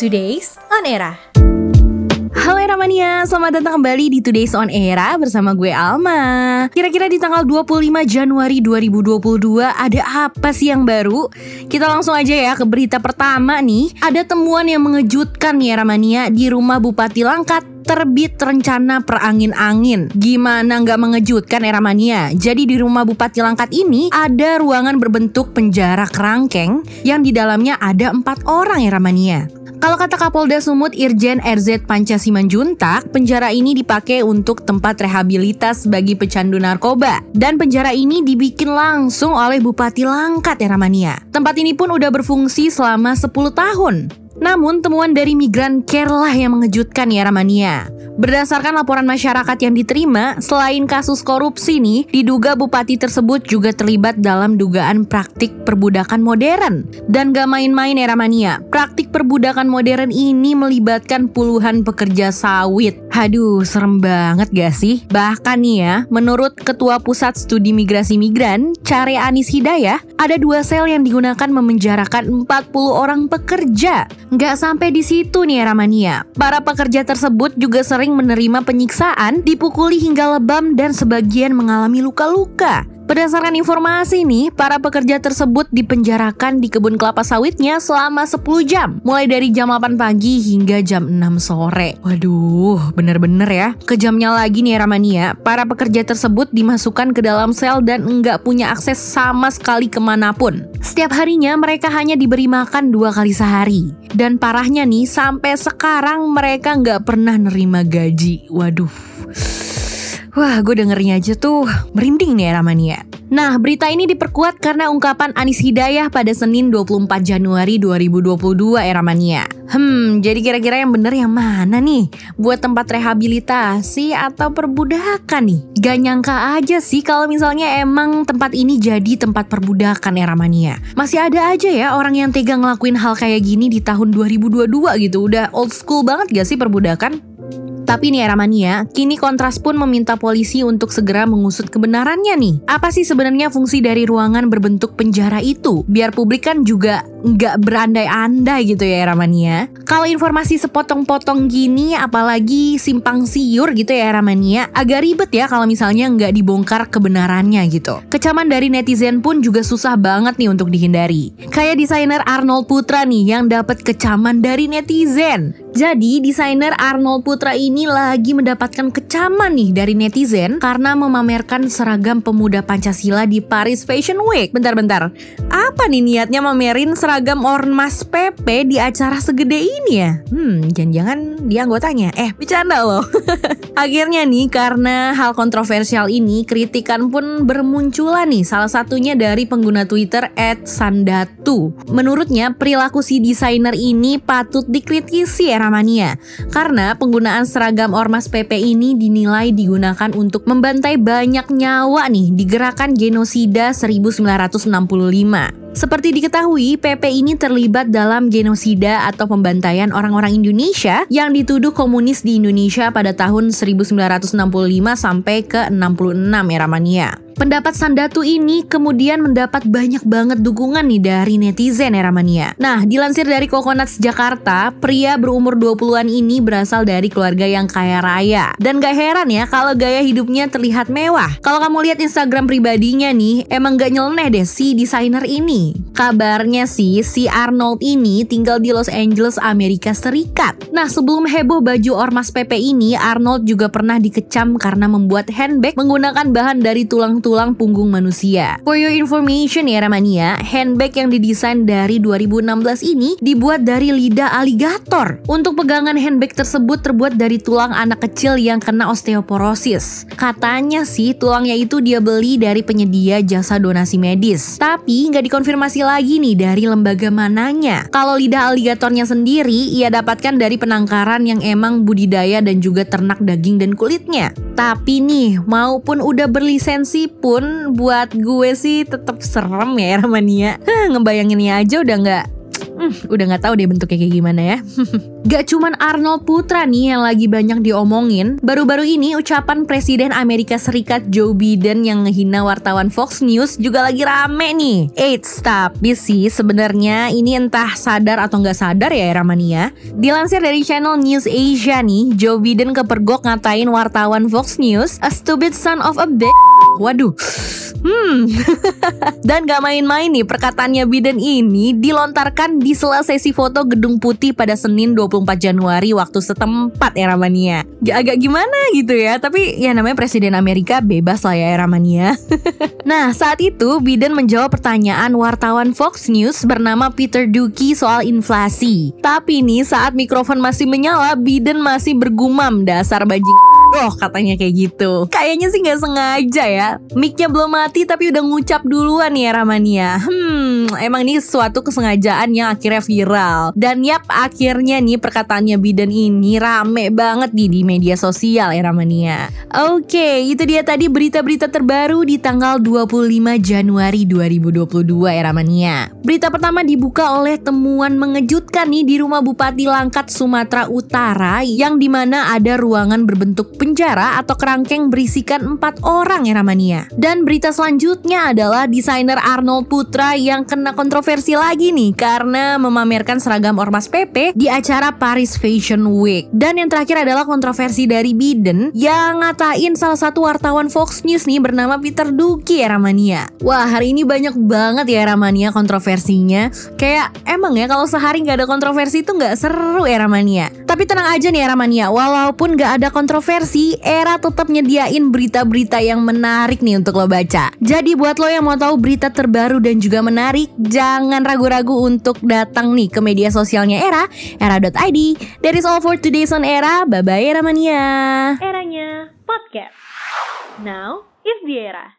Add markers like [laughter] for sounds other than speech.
Today's On Era. Halo Eramania, selamat datang kembali di Today's On Era bersama gue Alma Kira-kira di tanggal 25 Januari 2022 ada apa sih yang baru? Kita langsung aja ya ke berita pertama nih Ada temuan yang mengejutkan nih Eramania di rumah Bupati Langkat terbit rencana perangin-angin. Gimana nggak mengejutkan Eramania? Jadi di rumah Bupati Langkat ini ada ruangan berbentuk penjara kerangkeng yang di dalamnya ada empat orang Eramania. Kalau kata Kapolda Sumut Irjen RZ Panca Simanjuntak, penjara ini dipakai untuk tempat rehabilitas bagi pecandu narkoba. Dan penjara ini dibikin langsung oleh Bupati Langkat Eramania. Tempat ini pun udah berfungsi selama 10 tahun. Namun temuan dari migran care lah yang mengejutkan ya Ramania. Berdasarkan laporan masyarakat yang diterima, selain kasus korupsi nih, diduga bupati tersebut juga terlibat dalam dugaan praktik perbudakan modern. Dan gak main-main ya Ramania, praktik perbudakan modern ini melibatkan puluhan pekerja sawit. Haduh, serem banget gak sih? Bahkan nih ya, menurut Ketua Pusat Studi Migrasi Migran, Care Anis Hidayah, ada dua sel yang digunakan memenjarakan 40 orang pekerja. Nggak sampai di situ nih Ramania. Para pekerja tersebut juga sering menerima penyiksaan, dipukuli hingga lebam dan sebagian mengalami luka-luka. Berdasarkan informasi nih, para pekerja tersebut dipenjarakan di kebun kelapa sawitnya selama 10 jam, mulai dari jam 8 pagi hingga jam 6 sore. Waduh, bener-bener ya. Kejamnya lagi nih Ramania, para pekerja tersebut dimasukkan ke dalam sel dan enggak punya akses sama sekali ke mana pun. Setiap harinya mereka hanya diberi makan dua kali sehari. Dan parahnya nih, sampai sekarang mereka nggak pernah nerima gaji. Waduh. Wah, gue dengernya aja tuh merinding nih Ramania. Nah, berita ini diperkuat karena ungkapan Anis Hidayah pada Senin 24 Januari 2022 era mania. Hmm, jadi kira-kira yang bener yang mana nih? Buat tempat rehabilitasi atau perbudakan nih? Gak nyangka aja sih kalau misalnya emang tempat ini jadi tempat perbudakan era mania. Masih ada aja ya orang yang tega ngelakuin hal kayak gini di tahun 2022 gitu. Udah old school banget gak sih perbudakan? Tapi nih era mania, kini Kontras pun meminta polisi untuk segera mengusut kebenarannya nih. Apa sih sebenarnya fungsi dari ruangan berbentuk penjara itu? Biar publik kan juga nggak berandai-andai gitu ya era mania. Kalau informasi sepotong-potong gini, apalagi simpang siur gitu ya era mania, agak ribet ya kalau misalnya nggak dibongkar kebenarannya gitu. Kecaman dari netizen pun juga susah banget nih untuk dihindari. Kayak desainer Arnold Putra nih yang dapat kecaman dari netizen. Jadi desainer Arnold Putra ini lagi mendapatkan kecaman nih dari netizen karena memamerkan seragam pemuda Pancasila di Paris Fashion Week. Bentar-bentar, apa nih niatnya mamerin seragam ormas PP di acara segede ini ya? Hmm, jangan-jangan dia anggotanya. Eh, bercanda loh. [laughs] Akhirnya nih karena hal kontroversial ini, kritikan pun bermunculan nih. Salah satunya dari pengguna Twitter @sandatu. Menurutnya perilaku si desainer ini patut dikritisi ya Ramania karena penggunaan seragam ormas PP ini dinilai digunakan untuk membantai banyak nyawa nih di gerakan genosida 1965. Seperti diketahui, PP ini terlibat dalam genosida atau pembantaian orang-orang Indonesia yang dituduh komunis di Indonesia pada tahun 1965 sampai ke 66 era mania. Pendapat Sandatu ini kemudian mendapat banyak banget dukungan nih dari netizen era mania. Nah, dilansir dari Kokonats Jakarta, pria berumur 20-an ini berasal dari keluarga yang kaya raya. Dan gak heran ya kalau gaya hidupnya terlihat mewah. Kalau kamu lihat Instagram pribadinya nih, emang gak nyeleneh deh si desainer ini. Kabarnya sih, si Arnold ini tinggal di Los Angeles, Amerika Serikat. Nah, sebelum heboh baju Ormas PP ini, Arnold juga pernah dikecam karena membuat handbag menggunakan bahan dari tulang-tulang tulang punggung manusia. For your information ya Ramania, handbag yang didesain dari 2016 ini dibuat dari lidah aligator. Untuk pegangan handbag tersebut terbuat dari tulang anak kecil yang kena osteoporosis. Katanya sih tulangnya itu dia beli dari penyedia jasa donasi medis. Tapi nggak dikonfirmasi lagi nih dari lembaga mananya. Kalau lidah aligatornya sendiri ia dapatkan dari penangkaran yang emang budidaya dan juga ternak daging dan kulitnya. Tapi nih, maupun udah berlisensi pun buat gue sih tetap serem ya Ramania. [laughs] Ngebayanginnya aja udah nggak Hmm, udah nggak tahu deh bentuknya kayak gimana ya. [laughs] Gak cuman Arnold Putra nih yang lagi banyak diomongin. Baru-baru ini ucapan Presiden Amerika Serikat Joe Biden yang ngehina wartawan Fox News juga lagi rame nih. Eits, tapi sih sebenarnya ini entah sadar atau nggak sadar ya Ramania. Dilansir dari channel News Asia nih, Joe Biden kepergok ngatain wartawan Fox News, a stupid son of a bitch. Waduh, Hmm, [laughs] dan gak main-main nih perkataannya Biden ini dilontarkan di sela sesi foto Gedung Putih pada Senin 24 Januari waktu setempat era mania. Gak agak gimana gitu ya, tapi ya namanya Presiden Amerika bebas lah ya era mania. [laughs] nah, saat itu Biden menjawab pertanyaan wartawan Fox News bernama Peter Dookie soal inflasi. Tapi nih saat mikrofon masih menyala, Biden masih bergumam dasar bajing [laughs] Oh katanya kayak gitu Kayaknya sih gak sengaja ya Micnya belum mati tapi udah ngucap duluan ya Ramania Hmm emang ini suatu kesengajaan yang akhirnya viral. Dan yap akhirnya nih perkataannya Biden ini rame banget nih di media sosial ya Ramania. Oke itu dia tadi berita-berita terbaru di tanggal 25 Januari 2022 ya Ramania. Berita pertama dibuka oleh temuan mengejutkan nih di rumah Bupati Langkat Sumatera Utara Yang di mana ada ruangan berbentuk penjara atau kerangkeng berisikan empat orang ya Ramania. Dan berita selanjutnya adalah desainer Arnold Putra yang kena kontroversi lagi nih karena memamerkan seragam ormas PP di acara Paris Fashion Week. Dan yang terakhir adalah kontroversi dari Biden yang ngatain salah satu wartawan Fox News nih bernama Peter Duki ya Ramania. Wah hari ini banyak banget ya Ramania kontroversinya. Kayak emang ya kalau sehari nggak ada kontroversi itu nggak seru ya Ramania. Tapi tenang aja nih ya Ramania, walaupun nggak ada kontroversi Era tetap nyediain berita-berita yang menarik nih untuk lo baca. Jadi buat lo yang mau tahu berita terbaru dan juga menarik, jangan ragu-ragu untuk datang nih ke media sosialnya Era, era.id. That is all for today's on Era. Bye-bye Era Mania. Eranya podcast. Now is the era.